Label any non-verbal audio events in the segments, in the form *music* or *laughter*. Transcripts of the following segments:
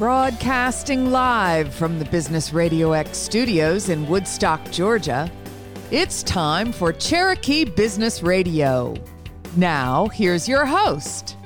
Broadcasting live from the Business Radio X studios in Woodstock, Georgia, it's time for Cherokee Business Radio. Now, here's your host.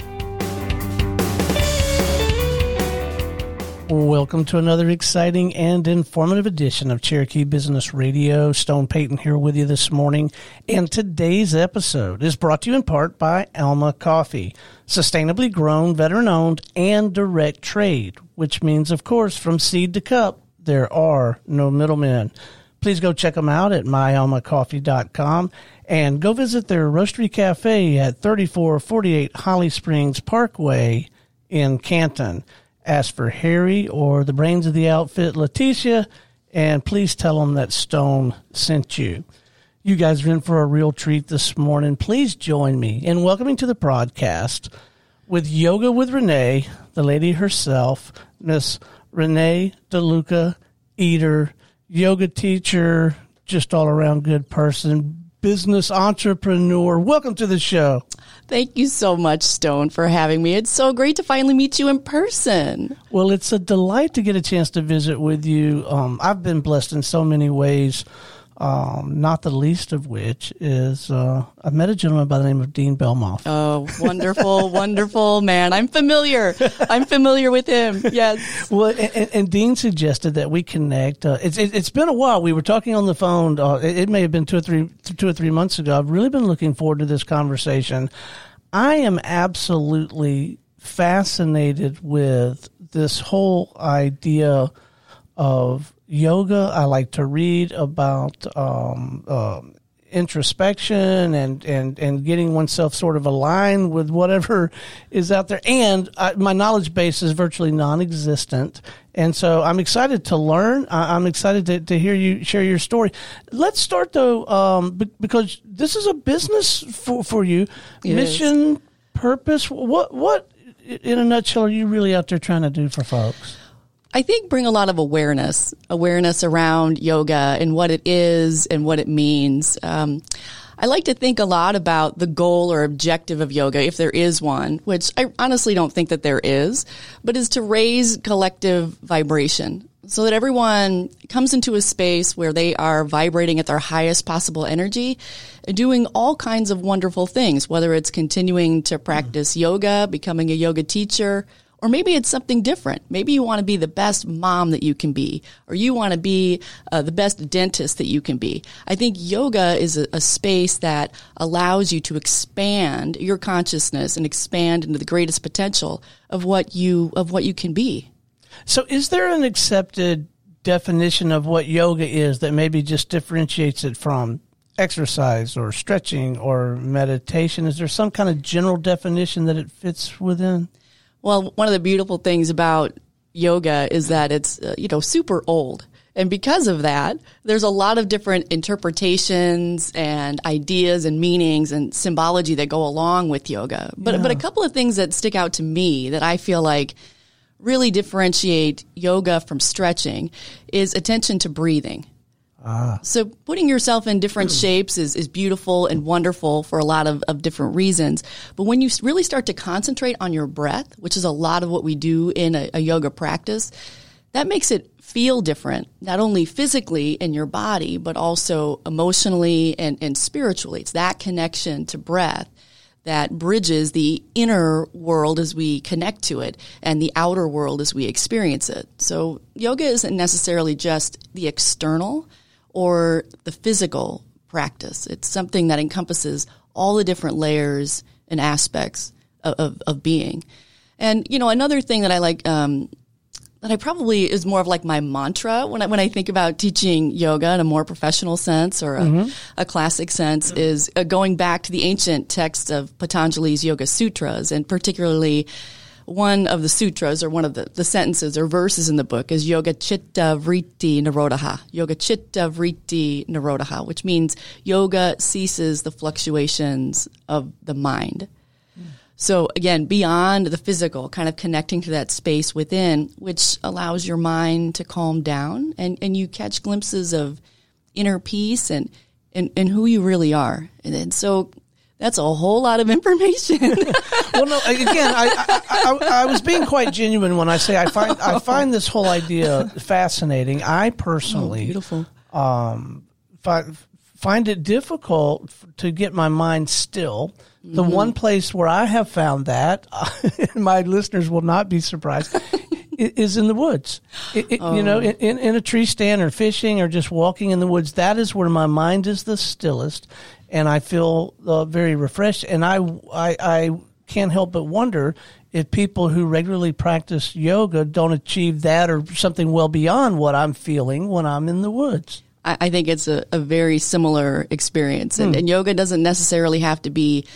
Welcome to another exciting and informative edition of Cherokee Business Radio. Stone Payton here with you this morning. And today's episode is brought to you in part by Alma Coffee, sustainably grown, veteran owned, and direct trade, which means, of course, from seed to cup, there are no middlemen. Please go check them out at myalmacoffee.com and go visit their roastery cafe at 3448 Holly Springs Parkway in Canton ask for Harry or the brains of the outfit, Leticia, and please tell them that Stone sent you. You guys are in for a real treat this morning. Please join me in welcoming to the broadcast with Yoga with Renee, the lady herself, Miss Renee DeLuca, eater, yoga teacher, just all around good person, business entrepreneur. Welcome to the show. Thank you so much, Stone, for having me. It's so great to finally meet you in person. Well, it's a delight to get a chance to visit with you. Um, I've been blessed in so many ways um, not the least of which is uh, I met a gentleman by the name of Dean Belmoff. Oh, wonderful, *laughs* wonderful man! I'm familiar. I'm familiar with him. Yes. Well, and, and Dean suggested that we connect. Uh, it's it, has been a while. We were talking on the phone. Uh, it, it may have been two or three two or three months ago. I've really been looking forward to this conversation. I am absolutely fascinated with this whole idea of yoga. I like to read about um, uh, introspection and, and, and getting oneself sort of aligned with whatever is out there. And I, my knowledge base is virtually non-existent. And so I'm excited to learn. I, am excited to, to hear you share your story. Let's start though, um, because this is a business for, for you. It Mission, is. purpose. What, what in a nutshell are you really out there trying to do for folks? I think bring a lot of awareness, awareness around yoga and what it is and what it means. Um, I like to think a lot about the goal or objective of yoga, if there is one, which I honestly don't think that there is, but is to raise collective vibration so that everyone comes into a space where they are vibrating at their highest possible energy, doing all kinds of wonderful things, whether it's continuing to practice yoga, becoming a yoga teacher, or maybe it's something different. Maybe you want to be the best mom that you can be, or you want to be uh, the best dentist that you can be. I think yoga is a, a space that allows you to expand your consciousness and expand into the greatest potential of what you of what you can be. So, is there an accepted definition of what yoga is that maybe just differentiates it from exercise or stretching or meditation? Is there some kind of general definition that it fits within? Well, one of the beautiful things about yoga is that it's, uh, you know, super old. And because of that, there's a lot of different interpretations and ideas and meanings and symbology that go along with yoga. But, yeah. but a couple of things that stick out to me that I feel like really differentiate yoga from stretching is attention to breathing. Ah. So putting yourself in different *clears throat* shapes is, is beautiful and wonderful for a lot of, of different reasons. But when you really start to concentrate on your breath, which is a lot of what we do in a, a yoga practice, that makes it feel different, not only physically in your body, but also emotionally and, and spiritually. It's that connection to breath that bridges the inner world as we connect to it and the outer world as we experience it. So yoga isn't necessarily just the external, or the physical practice. It's something that encompasses all the different layers and aspects of, of, of being. And, you know, another thing that I like, um, that I probably is more of like my mantra when I, when I think about teaching yoga in a more professional sense or a, mm-hmm. a classic sense is uh, going back to the ancient texts of Patanjali's Yoga Sutras and particularly one of the sutras or one of the, the sentences or verses in the book is Yoga Chitta Vritti Nirodha. Yoga Chitta Vritti Nirodha, which means yoga ceases the fluctuations of the mind. So again, beyond the physical, kind of connecting to that space within, which allows your mind to calm down and, and you catch glimpses of inner peace and, and, and who you really are. And, and so That's a whole lot of information. *laughs* well, no. Again, I, I, I, I, was being quite genuine when I say I find I find this whole idea fascinating. I personally, oh, beautiful, um, find, find it difficult to get my mind still. The mm-hmm. one place where I have found that, *laughs* and my listeners will not be surprised, is in the woods. It, it, oh. You know, oh. in, in a tree stand or fishing or just walking in the woods. That is where my mind is the stillest and I feel uh, very refreshed. And I, I, I can't help but wonder if people who regularly practice yoga don't achieve that or something well beyond what I'm feeling when I'm in the woods. I, think it's a, a, very similar experience. And, hmm. and yoga doesn't necessarily have to be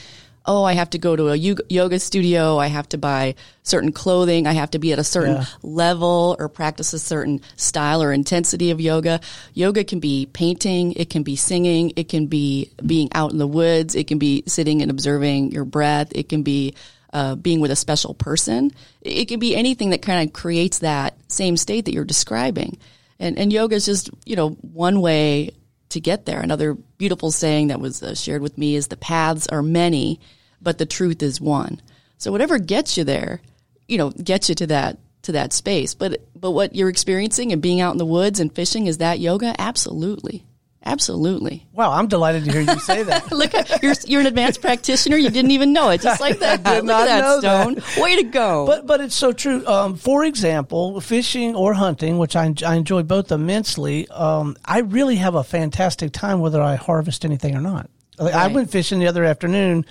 oh, I have to go to a yoga studio. I have to buy certain clothing. I have to be at a certain yeah. level or practice a certain style or intensity of yoga. Yoga can be painting. It can be singing. It can be being out in the woods. It can be sitting and observing your breath. It can be uh, being with a special person. It can be anything that kind of creates that same state that you're describing. And, and yoga is just, you know, one way to get there. Another beautiful saying that was uh, shared with me is the paths are many but the truth is one. So whatever gets you there, you know, gets you to that to that space. But but what you're experiencing and being out in the woods and fishing is that yoga? Absolutely. Absolutely. Wow, I'm delighted to hear you say that. *laughs* Look, you're you're an advanced practitioner. You didn't even know it, just like that. *laughs* Look not at that, Stone. That. Way to go! But but it's so true. Um, for example, fishing or hunting, which I, I enjoy both immensely. Um, I really have a fantastic time whether I harvest anything or not. Right. I went fishing the other afternoon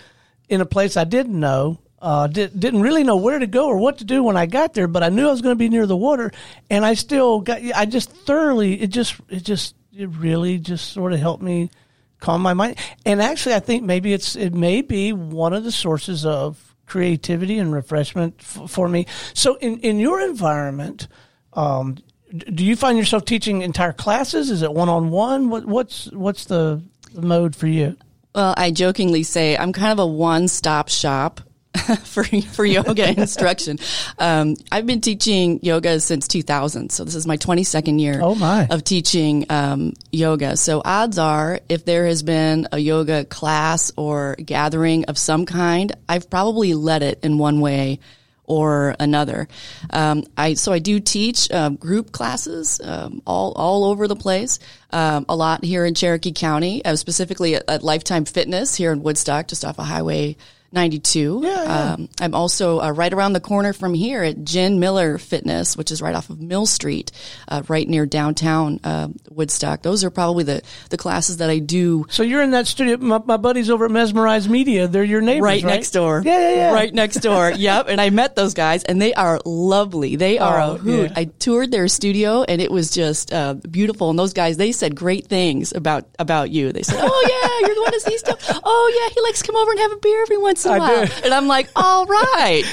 in a place I didn't know. Uh, did, didn't really know where to go or what to do when I got there, but I knew I was going to be near the water, and I still got. I just thoroughly. It just. It just. It really just sort of helped me calm my mind. And actually, I think maybe it's. It may be one of the sources of creativity and refreshment f- for me. So, in in your environment, um, do you find yourself teaching entire classes? Is it one on one? What what's what's the mode for you? Well, I jokingly say I'm kind of a one stop shop. *laughs* for for yoga *laughs* instruction, um, I've been teaching yoga since 2000, so this is my 22nd year oh my. of teaching um, yoga. So odds are, if there has been a yoga class or gathering of some kind, I've probably led it in one way or another. Um, I so I do teach uh, group classes um, all all over the place. Um, a lot here in Cherokee County, uh, specifically at, at, Lifetime Fitness here in Woodstock, just off of Highway 92. Yeah, yeah. Um, I'm also uh, right around the corner from here at Jen Miller Fitness, which is right off of Mill Street, uh, right near downtown uh, Woodstock. Those are probably the, the classes that I do. So you're in that studio. My, my buddies over at Mesmerize Media, they're your neighbors, right, right? next door. Yeah, yeah, yeah. Right next door. *laughs* yep. And I met those guys, and they are lovely. They are oh, a hoot. Yeah. I toured their studio, and it was just uh, beautiful. And those guys, they said great things about about you. They said, "Oh yeah, you're the one to see stuff. Oh yeah, he likes to come over and have a beer every once in a I while." Do. And I'm like, "All right."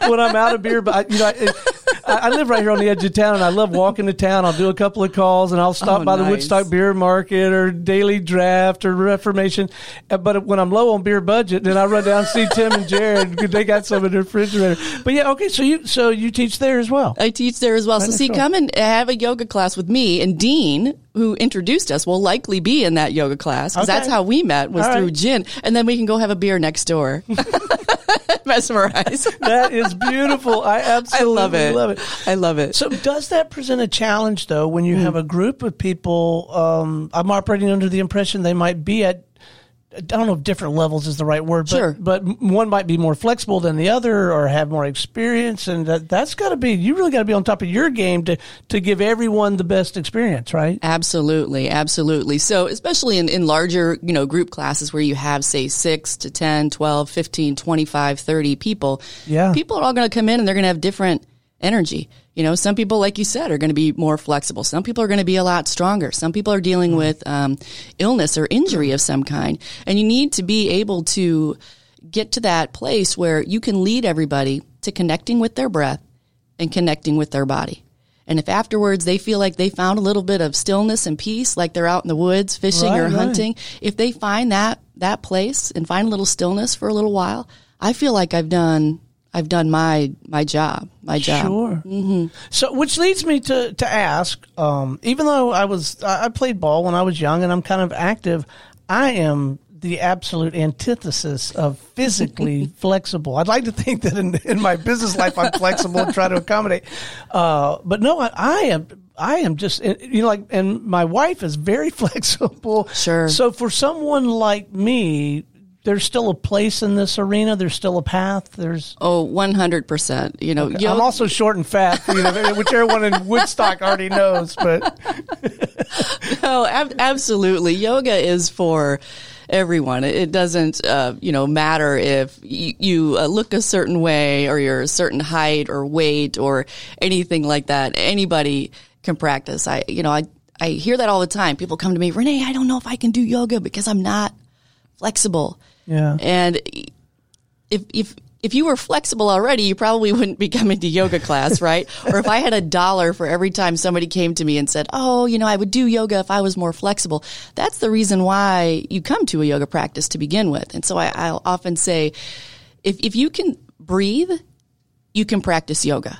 *laughs* when I'm out of beer, but you know, I, I, live right here on the edge of town, and I love walking to town. I'll do a couple of calls, and I'll stop oh, by nice. the Woodstock Beer Market or Daily Draft or Reformation. Uh, but when I'm low on beer budget, then I run down and see Tim and Jared because *laughs* they got some in their refrigerator. But yeah, okay, so you so you teach there as well. I teach there as well. So see, come and have a yoga class with me and Dean, who introduced us, will likely be in that yoga class because okay. that's how we met was All through right. Jen, and then we can go have a beer next door. *laughs* *laughs* Mesmerize. that is beautiful. I absolutely I love it. love it. I love it. So, does that present a challenge though when you mm. have a group of people? Um, I'm operating under the impression they might be at I don't know if different levels is the right word, but, sure. but one might be more flexible than the other or have more experience. And that, that's got to be, you really got to be on top of your game to, to give everyone the best experience, right? Absolutely. Absolutely. So especially in, in larger, you know, group classes where you have, say, six to 10, 12, 15, 25, 30 people, yeah. people are all going to come in and they're going to have different energy. You know, some people, like you said, are going to be more flexible. Some people are going to be a lot stronger. Some people are dealing with um, illness or injury of some kind. And you need to be able to get to that place where you can lead everybody to connecting with their breath and connecting with their body. And if afterwards they feel like they found a little bit of stillness and peace, like they're out in the woods fishing right, or hunting, right. if they find that that place and find a little stillness for a little while, I feel like I've done I've done my my job, my job. Sure. Mm-hmm. So, which leads me to to ask, um, even though I was I played ball when I was young and I'm kind of active, I am the absolute antithesis of physically *laughs* flexible. I'd like to think that in, in my business life I'm flexible and try to accommodate. Uh, but no, I, I am I am just you know like and my wife is very *laughs* flexible. Sure. So for someone like me, there's still a place in this arena. There's still a path. There's oh, 100%. You know, okay. I'm also short and fat, you know, *laughs* which everyone in Woodstock already knows, but *laughs* no, ab- absolutely. Yoga is for everyone. It doesn't, uh, you know, matter if you, you uh, look a certain way or you're a certain height or weight or anything like that. Anybody can practice. I, you know, I, I hear that all the time. People come to me, Renee, I don't know if I can do yoga because I'm not flexible. Yeah. And if, if, if you were flexible already, you probably wouldn't be coming to yoga class, *laughs* right? or if I had a dollar for every time somebody came to me and said, Oh, you know, I would do yoga if I was more flexible. That's the reason why you come to a yoga practice to begin with. And so I, I'll often say, if, if you can breathe, you can practice yoga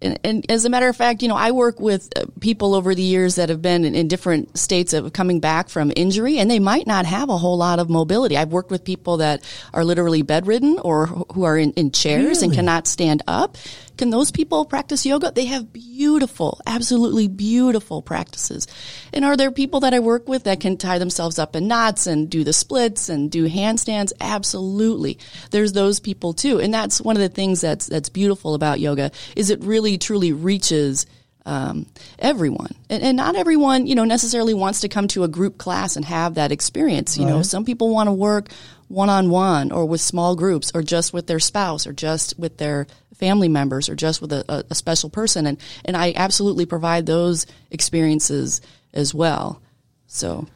and, and, as a matter of fact, you know, I work with uh, people over the years that have been in, in, different states of coming back from injury, and they might not have a whole lot of mobility. I've worked with people that are literally bedridden or who are in, in chairs really? and cannot stand up. Can those people practice yoga? They have beautiful, absolutely beautiful practices. And are there people that I work with that can tie themselves up in knots and do the splits and do handstands? Absolutely. There's those people too. And that's one of the things that's, that's beautiful about yoga is it really truly reaches um, everyone. And, and, not everyone, you know, necessarily wants to come to a group class and have that experience. You right. know, some people want to work one on one or with small groups or just with their spouse or just with their family members or just with a, a special person. And, and I absolutely provide those experiences as well. So.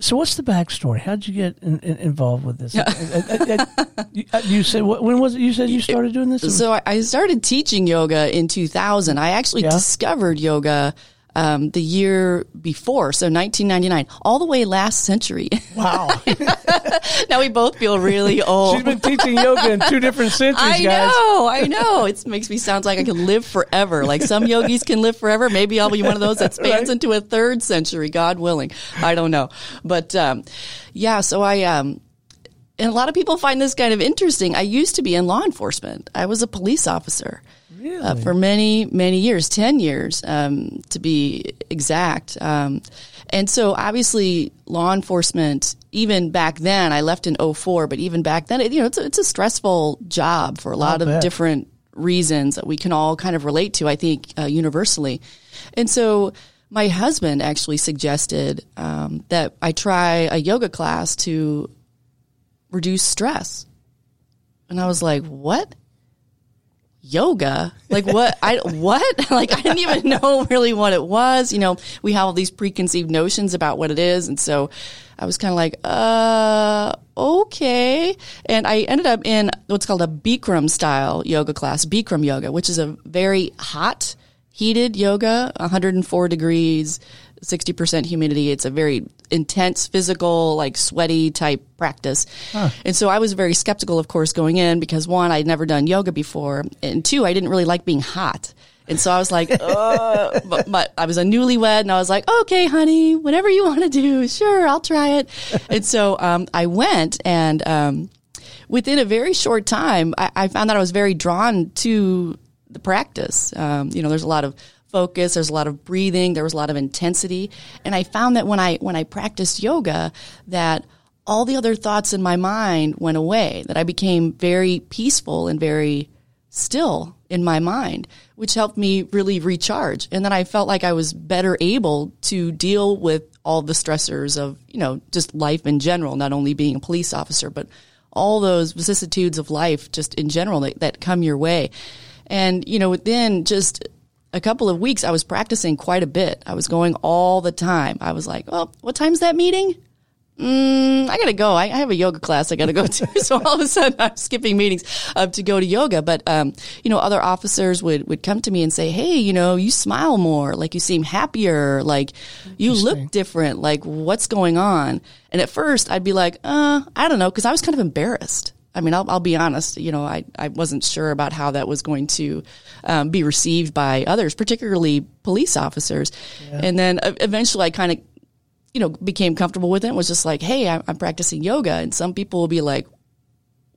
So what's the backstory? How did you get in, in, involved with this? *laughs* you said when was it? You said you started doing this. So I started teaching yoga in 2000. I actually yeah. discovered yoga um, the year before, so 1999, all the way last century. Wow. *laughs* now we both feel really old. She's been teaching yoga in two different *laughs* centuries, I guys. know, I know. It makes me sound like I can live forever. Like some yogis can live forever. Maybe I'll be one of those that *laughs* spans right. into a third century, God willing. I don't know. But um, yeah, so I. Um, and a lot of people find this kind of interesting. I used to be in law enforcement. I was a police officer. Really? Uh, for many, many years, 10 years um, to be exact. Um, and so obviously law enforcement, even back then, I left in 04, but even back then, it, you know, it's a, it's a stressful job for a lot I'll of bet. different reasons that we can all kind of relate to, I think, uh, universally. And so my husband actually suggested um, that I try a yoga class to reduce stress. And I was like, what? Yoga. Like what? I what? *laughs* Like i didn't even know really what it was. You know we have all these preconceived notions about what it is. And so i was kind of like uh okay. And i ended up in what's called a bikram style yoga class bikram yoga which is a very hot heated yoga 104 degrees 60% humidity. It's a very intense physical, like sweaty type practice. Huh. And so I was very skeptical, of course, going in because one, I'd never done yoga before. And two, I didn't really like being hot. And so I was like, uh, *laughs* but, but, I was a newlywed and I was like, okay, honey, whatever you want to do, sure, I'll try it. *laughs* and so, um, I went and, um, within a very short time, I, I, found that I was very drawn to the practice. Um, you know, there's a lot of focus. There's a lot of breathing. There was a lot of intensity. And I found that when I, when I practiced yoga, that all the other thoughts in my mind went away, that I became very peaceful and very still in my mind, which helped me really recharge. And then I felt like I was better able to deal with all the stressors of, you know, just life in general, not only being a police officer, but all those vicissitudes of life just in general that, that come your way. And, you know, then just a couple of weeks, I was practicing quite a bit. I was going all the time. I was like, well, what time's that meeting? Mm, I gotta go. I, I, have a yoga class I gotta go to. *laughs* so all of a sudden I'm skipping meetings uh, to go to yoga. But, um, you know, other officers would, would come to me and say, Hey, you know, you smile more, like you seem happier, like you look different, like what's going on? And at first I'd be like, uh, I don't know, cause I was kind of embarrassed. I mean, I'll, I'll, be honest, you know, I, I wasn't sure about how that was going to um, be received by others, particularly police officers. Yeah. And then uh, eventually I kind of you know, became comfortable with it and was just like, hey, I'm, I'm practicing yoga. And some people will be like,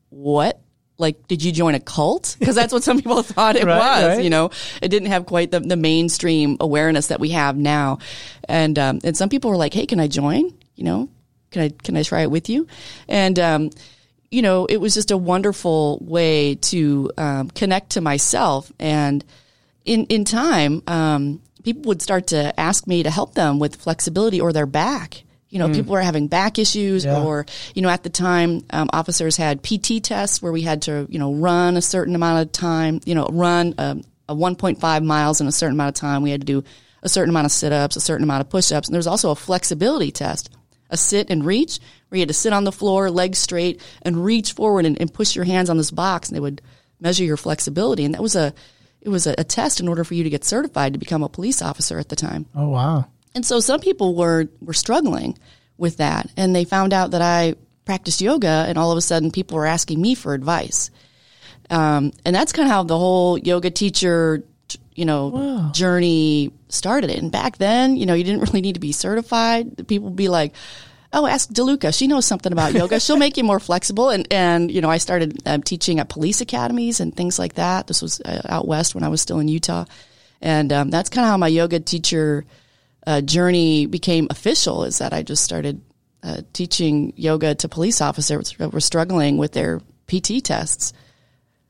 what? Like, did you join a cult? *laughs* Because that's what some people thought it Right, was. right. You know, it didn't have quite the, the mainstream awareness that we have now. And um, and some people were like, "Hey, can I join? You know, can I can I try it with you?" And um, you know, it was just a wonderful way to um, connect to myself. And in in time, um, people would start to ask me to help them with flexibility or their back. You know, people were having back issues, Yeah. or you know, at the time, um, officers had PT tests where we had to, you know, run a certain amount of time. You know, run um, a 1.5 miles in a certain amount of time. We had to do a certain amount of sit-ups, a certain amount of push-ups, and there's also a flexibility test, a sit and reach, where you had to sit on the floor, legs straight, and reach forward and, and push your hands on this box, and they would measure your flexibility. And that was a it was a, a test in order for you to get certified to become a police officer at the time. Oh wow. And so some people were were struggling with that, and they found out that I practiced yoga, and all of a sudden people were asking me for advice. Um, and that's kind of how the whole yoga teacher, you know, journey started. And back then, you know, you didn't really need to be certified. People would be like, "Oh, ask Deluca. She knows something about yoga. She'll make you more flexible." And and you know, I started um, teaching at police academies and things like that. This was uh, out west when I was still in Utah, and um, that's kind of how my yoga teacher uh, journey became official. Is that I just started uh, teaching yoga to police officers that were struggling with their PT tests.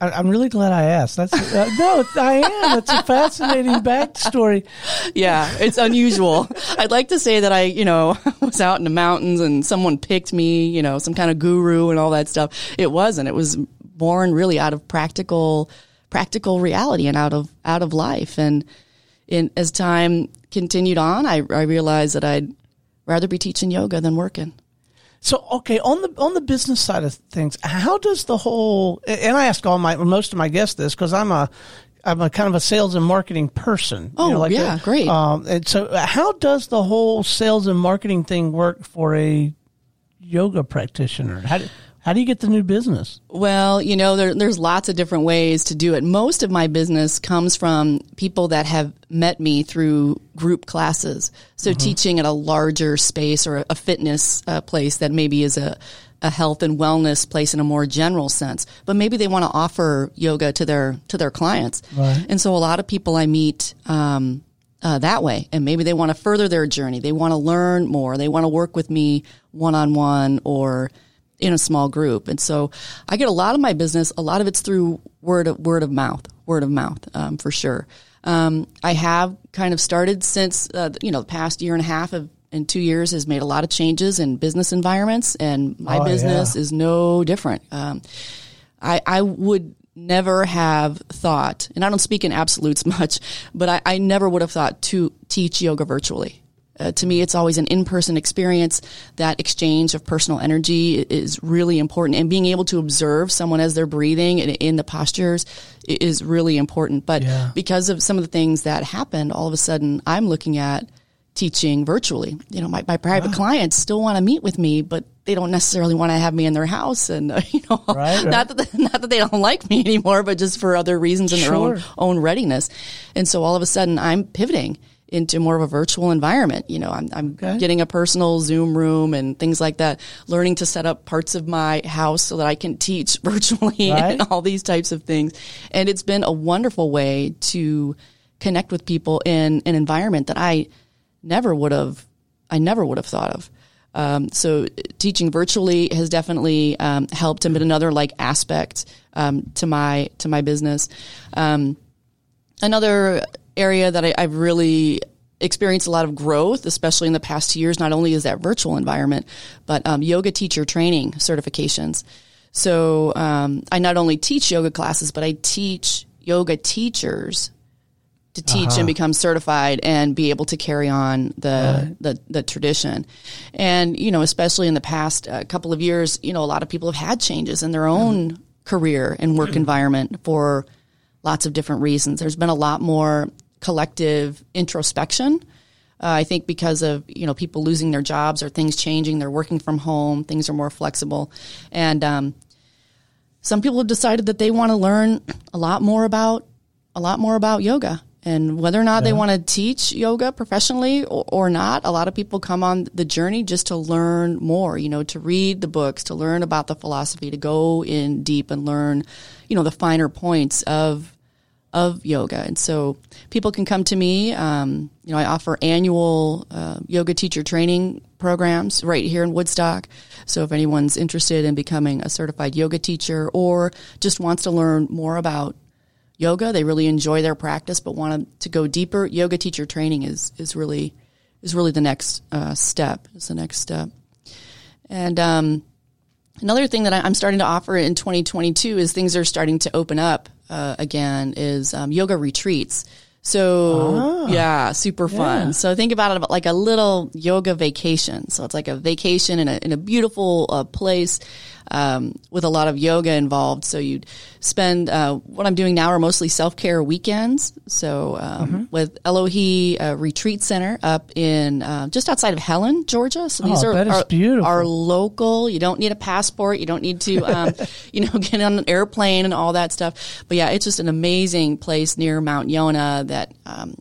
I'm really glad I asked. That's uh, no, I am. It's a fascinating backstory. Yeah, it's unusual. I'd like to say that I, you know, *laughs* was out in the mountains and someone picked me, you know, some kind of guru and all that stuff. It wasn't. It was born really out of practical, practical reality and out of out of life. And in as time continued on, I, I realized that I'd rather be teaching yoga than working. So okay, on the on the business side of things, how does the whole and I ask all my most of my guests this because I'm a I'm a kind of a sales and marketing person. Oh, like yeah, a- great. Um, and so, how does the whole sales and marketing thing work for a yoga practitioner? How do, how do you get the new business? Well, you know, there, there's lots of different ways to do it. Most of my business comes from people that have met me through group classes. So teaching at a larger space or a fitness uh, place that maybe is a, a health and wellness place in a more general sense, but maybe they want to offer yoga to their to their clients. Right. And so a lot of people I meet um, uh, that way, and maybe they want to further their journey. They want to learn more. They want to work with me one on one or in a small group. And so I get a lot of my business. A lot of it's through word of word of mouth, word of mouth um, for sure. Um, I have kind of started since uh, you know the past year and a half of in two years has made a lot of changes in business environments, and my Oh, business yeah. is no different. Um, I, I would never have thought, and I don't speak in absolutes *laughs* much, but I, I never would have thought to teach yoga virtually. Uh, to me, it's always an in-person experience. That exchange of personal energy is really important, and being able to observe someone as they're breathing and in the postures is really important. But Yeah. because of some of the things that happened, all of a sudden, I'm looking at teaching virtually. You know, my, my private clients still want to meet with me, but they don't necessarily want to have me in their house. And, uh, *laughs* you know, Right, right. not that, they, *laughs* not that they don't like me anymore, but just for other reasons and their own, own readiness. And so all of a sudden I'm pivoting into more of a virtual environment. You know, I'm, I'm Okay. getting a personal Zoom room and things like that, learning to set up parts of my house so that I can teach *laughs* virtually Right. and all these types of things. And it's been a wonderful way to connect with people in an environment that I never would have, I never would have thought of. Um, so teaching virtually has definitely um, helped and been another like aspect um, to my to my business. Um, another area that I, I've really experienced a lot of growth, especially in the past two years. Not only is that virtual environment, but um, yoga teacher training certifications. So um, I not only teach yoga classes, but I teach yoga teachers to teach and become certified and be able to carry on the, the the tradition. And you know, especially in the past uh, couple of years, you know, a lot of people have had changes in their own career and work environment for lots of different reasons. There's been a lot more collective introspection. Uh, I think because of you know people losing their jobs or things changing, they're working from home, things are more flexible, and um, some people have decided that they want to learn a lot more about a lot more about yoga And whether or not they want to teach yoga professionally or, or not, a lot of people come on the journey just to learn more, you know, to read the books, to learn about the philosophy, to go in deep and learn, you know, the finer points of of yoga. And so people can come to me. Um, you know, I offer annual uh, yoga teacher training programs right here in Woodstock. So if anyone's interested in becoming a certified yoga teacher or just wants to learn more about yoga, they really enjoy their practice but want to go deeper, yoga teacher training is is really is really the next uh, step. Is the next step. And um, another thing that I'm starting to offer in 2022 is things are starting to open up uh, again is um, yoga retreats. So Ah. yeah, super fun. Yeah. So think about it like a little yoga vacation. So it's like a vacation in a in a beautiful uh, place um, with a lot of yoga involved. So you'd spend uh, what I'm doing now are mostly self care weekends. So um, Mm-hmm. with Elohi uh, Retreat Center up in uh, just outside of Helen, Georgia. So these Oh, are that is are, beautiful. are local. You don't need a passport. You don't need to, um, *laughs* you know, get on an airplane and all that stuff. But yeah, it's just an amazing place near Mount Yonah that um,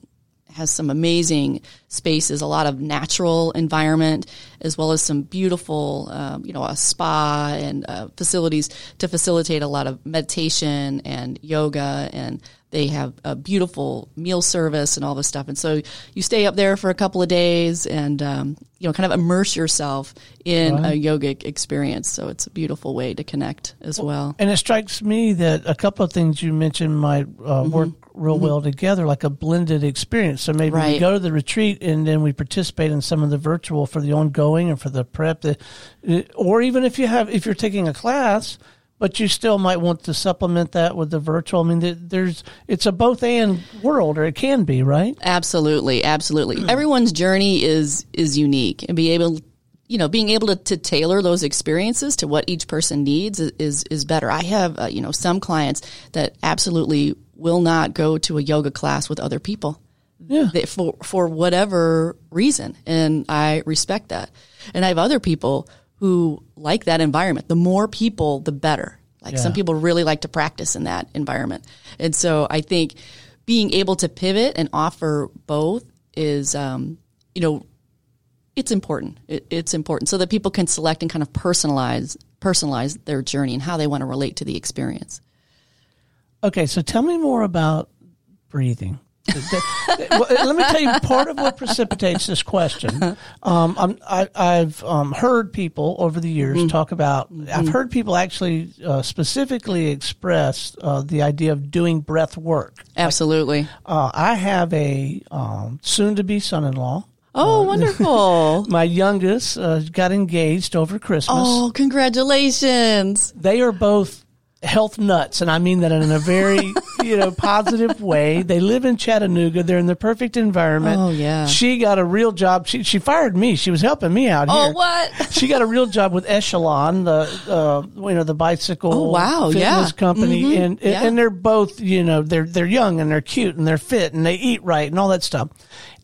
has some amazing spaces, a lot of natural environment, as well as some beautiful, um, you know, a spa and uh, facilities to facilitate a lot of meditation and yoga and they have a beautiful meal service and all this stuff. And so you stay up there for a couple of days and, um, you know, kind of immerse yourself in a yogic experience. So it's a beautiful way to connect as well. And it strikes me that a couple of things you mentioned might uh, Mm-hmm. work real well together, like a blended experience. So maybe we Right. go to the retreat and then we participate in some of the virtual for the ongoing and for the prep. The, uh, or even if you have, if you're taking a class, but you still might want to supplement that with the virtual. I mean, there's it's a both and world, or it can be, right? Absolutely, absolutely. Everyone's journey is is unique, and be able, you know, being able to, to tailor those experiences to what each person needs is is, is better. I have, uh, you know, some clients that absolutely will not go to a yoga class with other people. Yeah. They, for for whatever reason, and I respect that. And I have other people who like that environment. The more people, the better. Like some people really like to practice in that environment, and so I think being able to pivot and offer both is, um, you know, it's important. It, it's important so that people can select and kind of personalize personalize their journey and how they want to relate to the experience. Okay, so tell me more about breathing. Let me tell you part of what precipitates this question. Um, I'm, I, I've um, heard people over the years talk about. I've heard people actually uh, specifically express uh, the idea of doing breath work. Absolutely. Uh, I have a um, soon-to-be son-in-law. Oh, wonderful. *laughs* My youngest uh, got engaged over Christmas. oh, congratulations. they are both health nuts, and I mean that in a very *laughs* you know positive way. They live in Chattanooga. They're in the perfect environment. Oh, yeah. She got a real job. She she fired me. She was helping me out Oh, here. what? *laughs* She got a real job with Echelon, the uh, you know the bicycle Oh, wow, fitness yeah. Mm-hmm. company, and Yeah. and they're both you know they're they're young and they're cute and they're fit and they eat right and all that stuff.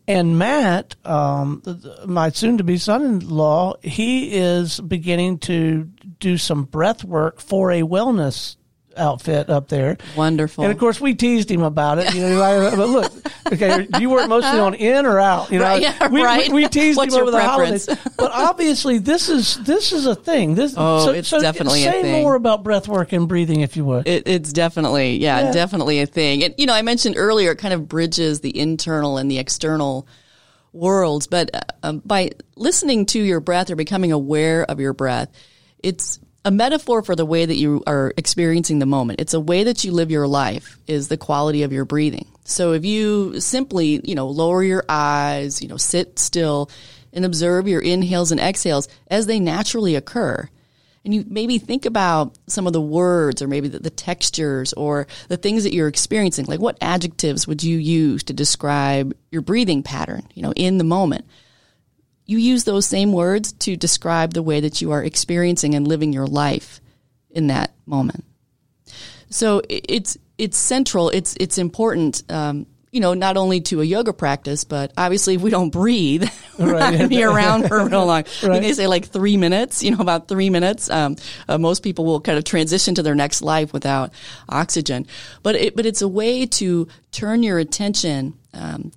And Matt, um, th- th- my soon-to-be son-in-law, he is beginning to do some breath work for a wellness outfit up there. Wonderful. And of course, we teased him about it. You know, but look, *laughs* okay, you work mostly on in or out. You know, Right, yeah, we, right. we, we teased What's him over the holidays. *laughs* But obviously, this is this is a thing. This Oh, it's definitely a say thing. more about breath work and breathing, if you would. It, it's definitely, yeah, Yeah. definitely a thing. And, you know, I mentioned earlier, it kind of bridges the internal and the external worlds. But uh, um, by listening to your breath or becoming aware of your breath, it's a metaphor for the way that you are experiencing the moment. It's a way that you live your life is the quality of your breathing. So if you simply, you know, lower your eyes, you know, sit still and observe your inhales and exhales as they naturally occur, and you maybe think about some of the words or maybe the, the textures or the things that you're experiencing. Like what adjectives would you use to describe your breathing pattern, you know, in the moment? You use those same words to describe the way that you are experiencing and living your life in that moment. So it's it's central. It's it's important. Um, you know, not only to a yoga practice, but obviously if we don't breathe, *laughs* we're right. not going to be around for real long. *laughs* Right. I they say like three minutes, you know, about three minutes. Um, uh, most people will kind of transition to their next life without oxygen. But it, but it's a way to turn your attention, um,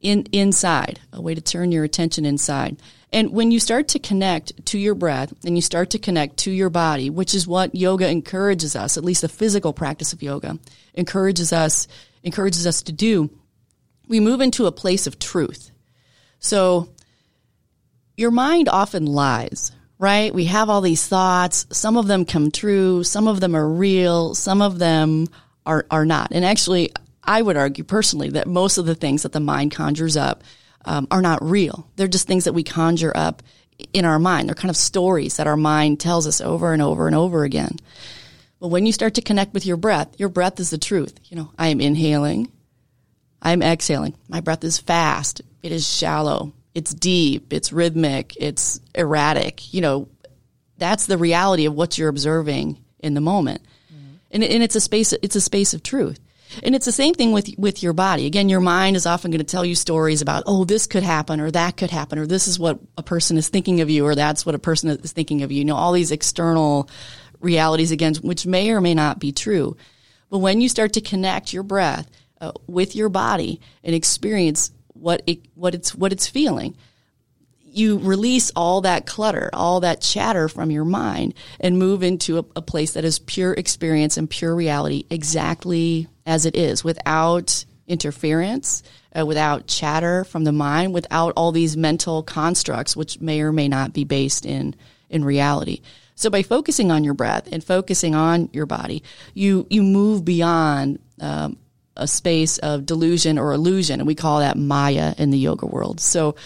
in, inside, a way to turn your attention inside. And when you start to connect to your breath and you start to connect to your body, which is what yoga encourages us, at least the physical practice of yoga encourages us, encourages us to do, we move into a place of truth. So your mind often lies, right? We have all these thoughts. Some of them come true. Some of them are real. Some of them are, are not. And actually, I would argue personally that most of the things that the mind conjures up um, are not real. They're just things that we conjure up in our mind. They're kind of stories that our mind tells us over and over and over again. But when you start to connect with your breath, your breath is the truth. You know, I am inhaling. I'm exhaling. My breath is fast. It is shallow. It's deep. It's rhythmic. It's erratic. You know, that's the reality of what you're observing in the moment. Mm-hmm. And, and it's a space, it's a space of truth. And it's the same thing with with your body. Again, your mind is often going to tell you stories about, oh, this could happen or that could happen or this is what a person is thinking of you or that's what a person is thinking of you. You know, all these external realities again, which may or may not be true. But when you start to connect your breath uh, with your body and experience what it what it's what it's feeling, you release all that clutter, all that chatter from your mind and move into a, a place that is pure experience and pure reality exactly as it is without interference, uh, without chatter from the mind, without all these mental constructs, which may or may not be based in, in reality. So by focusing on your breath and focusing on your body, you, you move beyond, um, a space of delusion or illusion. And we call that Maya in the yoga world. So,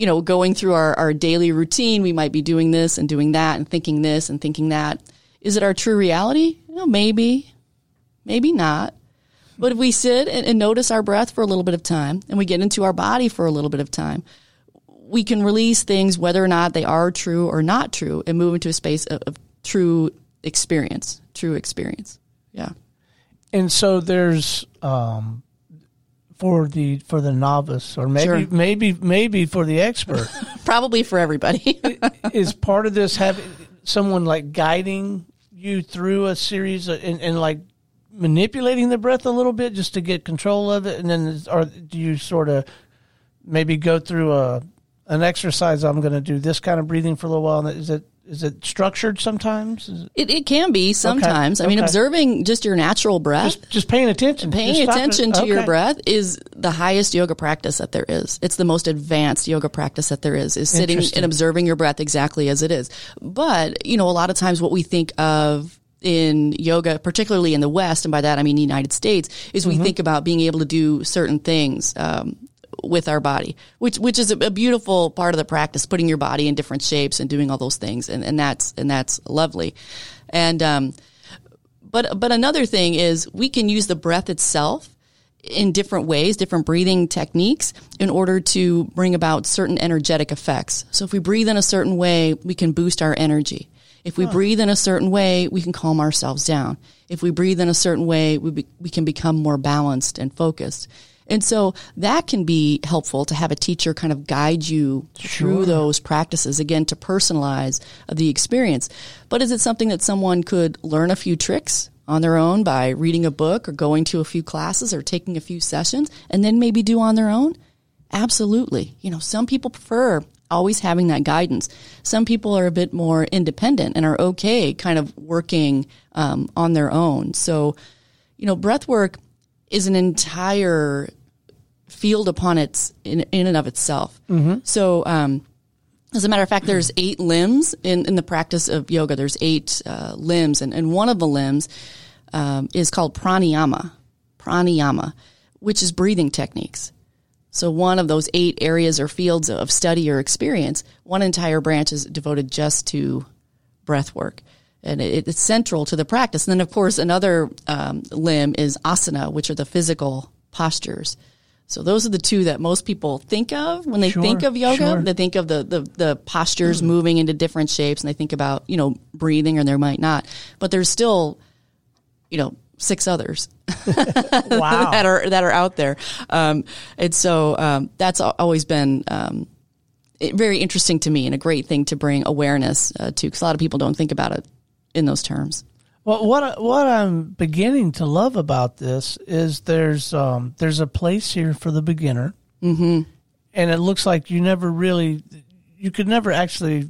you know, going through our, our daily routine, we might be doing this and doing that and thinking this and thinking that. Is it our true reality? Know, maybe, maybe not. But if we sit and, and, notice our breath for a little bit of time and we get into our body for a little bit of time, we can release things whether or not they are true or not true and move into a space of, of true experience, true experience. Yeah. And so there's um, for the for the novice or maybe sure. maybe maybe for the expert. *laughs* Probably for everybody. *laughs* Is part of this having someone like guiding you through a series of, and, and like manipulating the breath a little bit just to get control of it? And then or do you sort of maybe go through a an exercise i'm going to do this kind of breathing for a little while is it is it structured sometimes? It-, it, it can be sometimes. Okay. I mean, okay. observing just your natural breath, just, just paying attention, paying attention to okay. your breath is the highest yoga practice that there is. It's the most advanced yoga practice that there is. Is sitting and observing your breath exactly as it is. But you know, a lot of times what we think of in yoga, particularly in the West, and by that I mean the United States, is we mm-hmm. think about being able to do certain things. Um, with our body, which which is a, beautiful part of the practice, putting your body in different shapes and doing all those things, and, and that's and that's lovely. And um, but but another thing is we can use the breath itself in different ways, different breathing techniques in order to bring about certain energetic effects. So if we breathe in a certain way, we can boost our energy. If we huh. breathe in a certain way, we can calm ourselves down. If we breathe in a certain way, we, be, we can become more balanced and focused. And so that can be helpful to have a teacher kind of guide you sure. through those practices again to personalize the experience. But is it something that someone could learn a few tricks on their own by reading a book or going to a few classes or taking a few sessions and then maybe do on their own? Absolutely. You know, some people prefer always having that guidance. Some people are a bit more independent and are okay kind of working um, on their own. So, you know, breath work is an entire field upon its in, in and of itself. Mm-hmm. So, um, as a matter of fact, there's eight limbs in, in the practice of yoga. There's eight uh, limbs, and, and one of the limbs um, is called pranayama. Pranayama, which is breathing techniques. So one of those eight areas or fields of study or experience, one entire branch is devoted just to breath work and it, it's central to the practice. And then, of course, another um, limb is asana, which are the physical postures. So those are the two that most people think of when they sure, think of yoga. Sure. They think of the the, the postures mm. moving into different shapes, and they think about you know breathing, or there might not. But there's still, you know, six others *laughs* Wow. *laughs* that are that are out there. Um, and so um, that's always been um, very interesting to me and a great thing to bring awareness uh, to because a lot of people don't think about it in those terms. Well, what what I'm beginning to love about this is there's um, there's a place here for the beginner, mm-hmm. and it looks like you never really you could never actually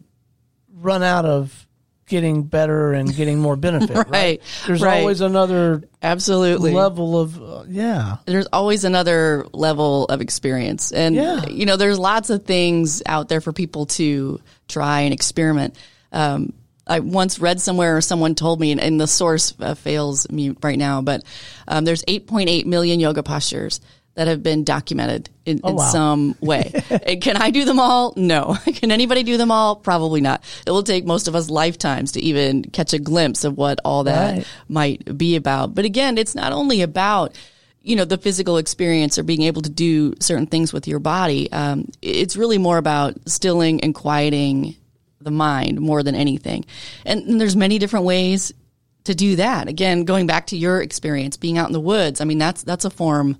run out of getting better and getting more *laughs* benefit. right. Right, There's right. always another Absolutely. level of uh, yeah. there's always another level of experience. And, Yeah. you know, there's lots of things out there for people to try and experiment. Um, I once read somewhere or someone told me, and, and the source uh, fails me right now, but um, there's 8.8 million yoga postures that have been documented in, in Oh, wow. some way. *laughs* Can I do them all? No. *laughs* Can anybody do them all? Probably not. It will take most of us lifetimes to even catch a glimpse of what all that Right. might be about. But again, it's not only about you know the physical experience or being able to do certain things with your body. Um, it's really more about stilling and quieting the mind more than anything. And, and there's many different ways to do that. Again, going back to your experience, being out in the woods. I mean, that's that's a form.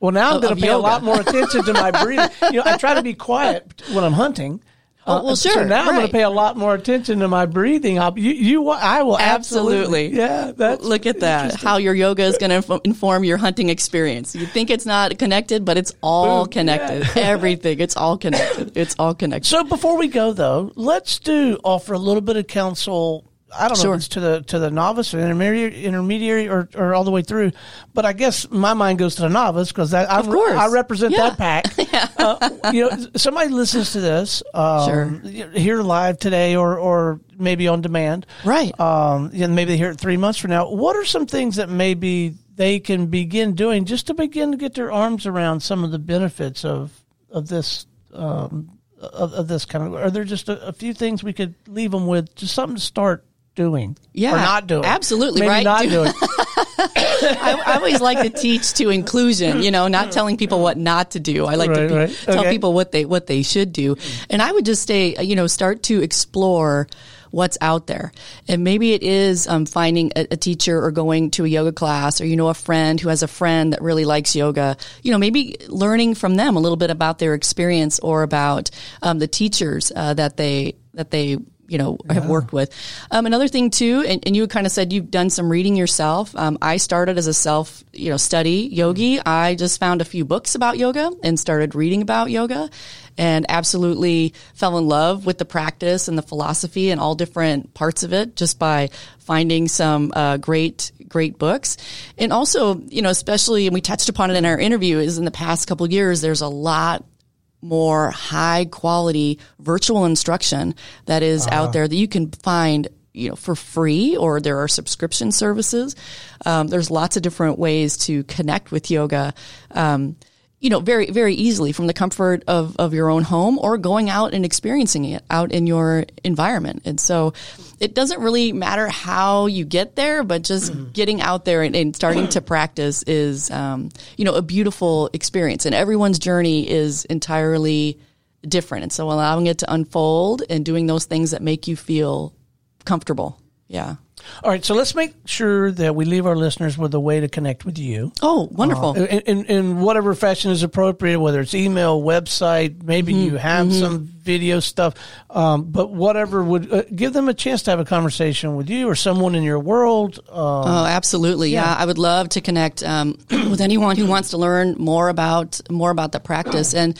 Well, now I'm going to pay a lot more *laughs* attention to my breathing. you know, I try to be quiet when I'm hunting. Oh, well, So sure, now I'm going to pay a lot more attention to my breathing. I'll, you, you, I will absolutely. Absolutely. Yeah, that's Look at that. How your yoga is going to inf- inform your hunting experience. You think it's not connected, but it's all Boom. connected. *laughs* Everything. It's all connected. It's all connected. So before we go though, let's do offer a little bit of counsel. I don't know if it's to the to the novice or intermediary, intermediary or, or all the way through, but I guess my mind goes to the novice because I, I. I represent Yeah. that pack. *laughs* uh, you know, somebody listens to this um, here live today or or maybe on demand, Right. Um, and maybe they hear it three months from now. What are some things that maybe they can begin doing just to begin to get their arms around some of the benefits of of this um, of, of this kind of? Are there just a, a few things we could leave them with? Just something to start doing, Yeah, or not doing, absolutely, Maybe right? not Do- doing. *laughs* I, I always like to teach to inclusion, you know, not telling people what not to do. I like Right, to be, right. tell Okay. people what they what they should do. And I would just say, you know, start to explore what's out there. And maybe it is um, finding a, a teacher or going to a yoga class or, you know, a friend who has a friend that really likes yoga. You know, maybe learning from them a little bit about their experience or about um, the teachers uh, that they that they you know I have worked with. Um, another thing too, and, and you kind of said you've done some reading yourself. Um, I started as a self you know study yogi. I just found a few books about yoga and started reading about yoga, and absolutely fell in love with the practice and the philosophy and all different parts of it just by finding some uh, great great books and also you know especially and we touched upon it in our interview is in the past couple of years there's a lot more high quality virtual instruction that is out there that you can find you know for free or there are subscription services. Um, there's lots of different ways to connect with yoga. Um, you know very very easily from the comfort of, of your own home or going out and experiencing it out in your environment. And so it doesn't really matter how you get there but just getting out there and, and starting to practice is um, you know a beautiful experience. And everyone's journey is entirely different. And so allowing it to unfold and doing those things that make you feel comfortable. Yeah All right, so let's make sure that we leave our listeners with a way to connect with you. oh wonderful in, in, in whatever fashion is appropriate, whether it's email, website, maybe Mm-hmm. you have some video stuff, um, but whatever would uh, give them a chance to have a conversation with you or someone in your world. Um, Oh, absolutely. Yeah. I would love to connect um, *clears throat* with anyone who wants to learn more about more about the practice. And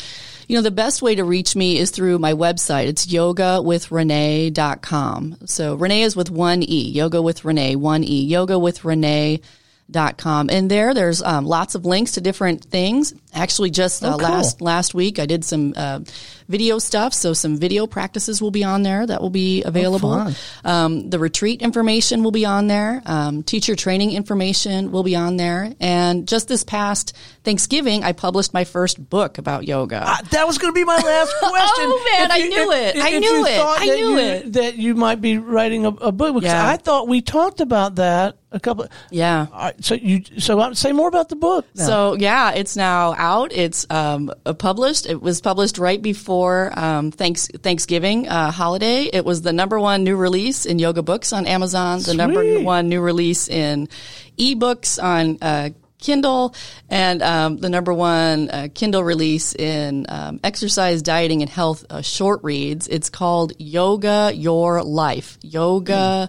you know, the best way to reach me is through my website. It's yogawithrenee.com. So Renee is with one E, yoga with Renee, one E, yoga with Renee. Dot com and there there's um, lots of links to different things actually just uh, Oh, cool. last last week i did some uh, video stuff so some video practices will be on there that will be available fun. um, the retreat information will be on there. Um, teacher training information will be on there. And just this past Thanksgiving, I published my first book about yoga. Uh, that was going to be my last *laughs* question. Oh, man, If I knew it. I knew you it. I knew you- it. That you might be writing a, a book because Yeah. I thought we talked about that a couple. yeah. So you so say more about the book. now. So yeah, it's now out. It's um, published. It was published right before before um, thanks Thanksgiving uh, holiday. It was the number one new release in yoga books on Amazon. The number one new release in ebooks on uh, Kindle, and um, the number one uh, Kindle release in um, exercise, dieting, and health uh, short reads. It's called Yoga Your Life. Yoga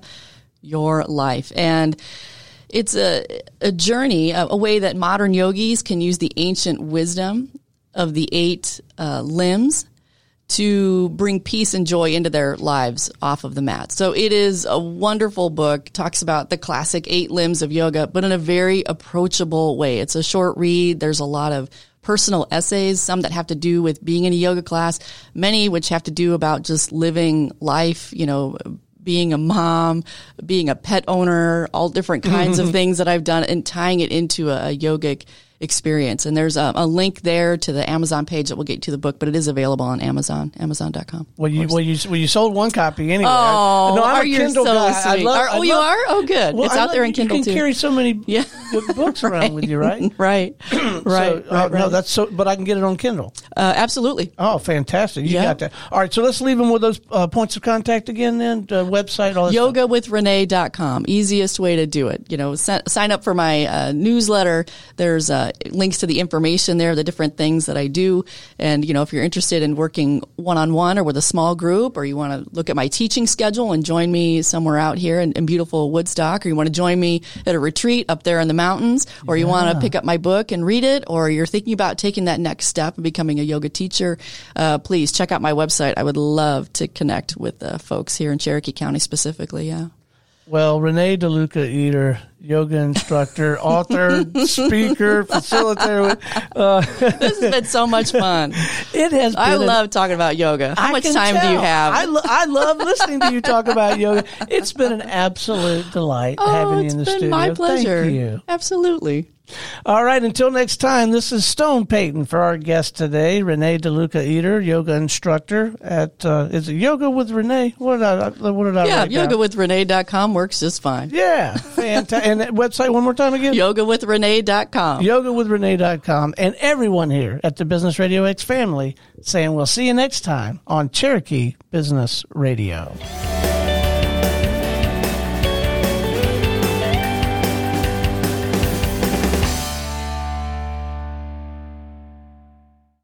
Your Life, and it's a, a journey, a, a way that modern yogis can use the ancient wisdom of the eight uh, limbs to bring peace and joy into their lives off of the mat. So it is a wonderful book. Talks about the classic eight limbs of yoga, but in a very approachable way. It's a short read. There's a lot of personal essays, some that have to do with being in a yoga class, many which have to do about just living life, you know, being a mom, being a pet owner, all different kinds of *laughs* things that I've done and tying it into a, a yogic experience. And there's a, a link there to the Amazon page that will get you to the book, but it is available on Amazon, Amazon.com. Well, you well you well you sold one copy anyway. Oh, no, I'm are a you Kindle so guy. Sweet? love- Are- I oh, you are? Oh, good. Well, It's I out love- there in Kindle You can too. carry so many *laughs* Yeah. books around with you, right? *laughs* *clears throat* right, So, right, uh, right, No, that's so. But I can get it on Kindle. Uh, absolutely. Oh, fantastic! You Yeah. got that. All right, so let's leave them with those uh, points of contact again. Then uh, website, all that stuff. yogawithrenee.com easiest way to do it you know si- sign up for my uh, newsletter there's uh, links to the information there the different things that i do. And you know if you're interested in working one-on-one or with a small group or you want to look at my teaching schedule and join me somewhere out here in, in beautiful woodstock or you want to join me at a retreat up there in the mountains or you want to pick up my book and read it or you're thinking about taking that next step and becoming a yoga teacher uh, please check out my website. I would love to connect with uh, folks here in cherokee county specifically yeah Well, Renee DeLuca Eater, yoga instructor, *laughs* author, speaker, facilitator. Uh, *laughs* this has been so much fun. it has. Been I an- love talking about yoga. How I much time do you have? I, lo- I love listening to you talk about yoga. *laughs* It's been an absolute delight oh, having you in the been studio. my pleasure. Thank you. Absolutely. All right, until next time, this is Stone Payton for our guest today, Renee DeLuca Eater, yoga instructor at, uh, is it Yoga with Renee? What did I, what did I Yeah, yogawithrenee.com works just fine. Yeah, fantastic. and that website one more time again? Yoga with Renee.com. Yoga Yogawithrenee.com. yogawithrenee.com and everyone here at the Business Radio X family saying we'll see you next time on Cherokee Business Radio.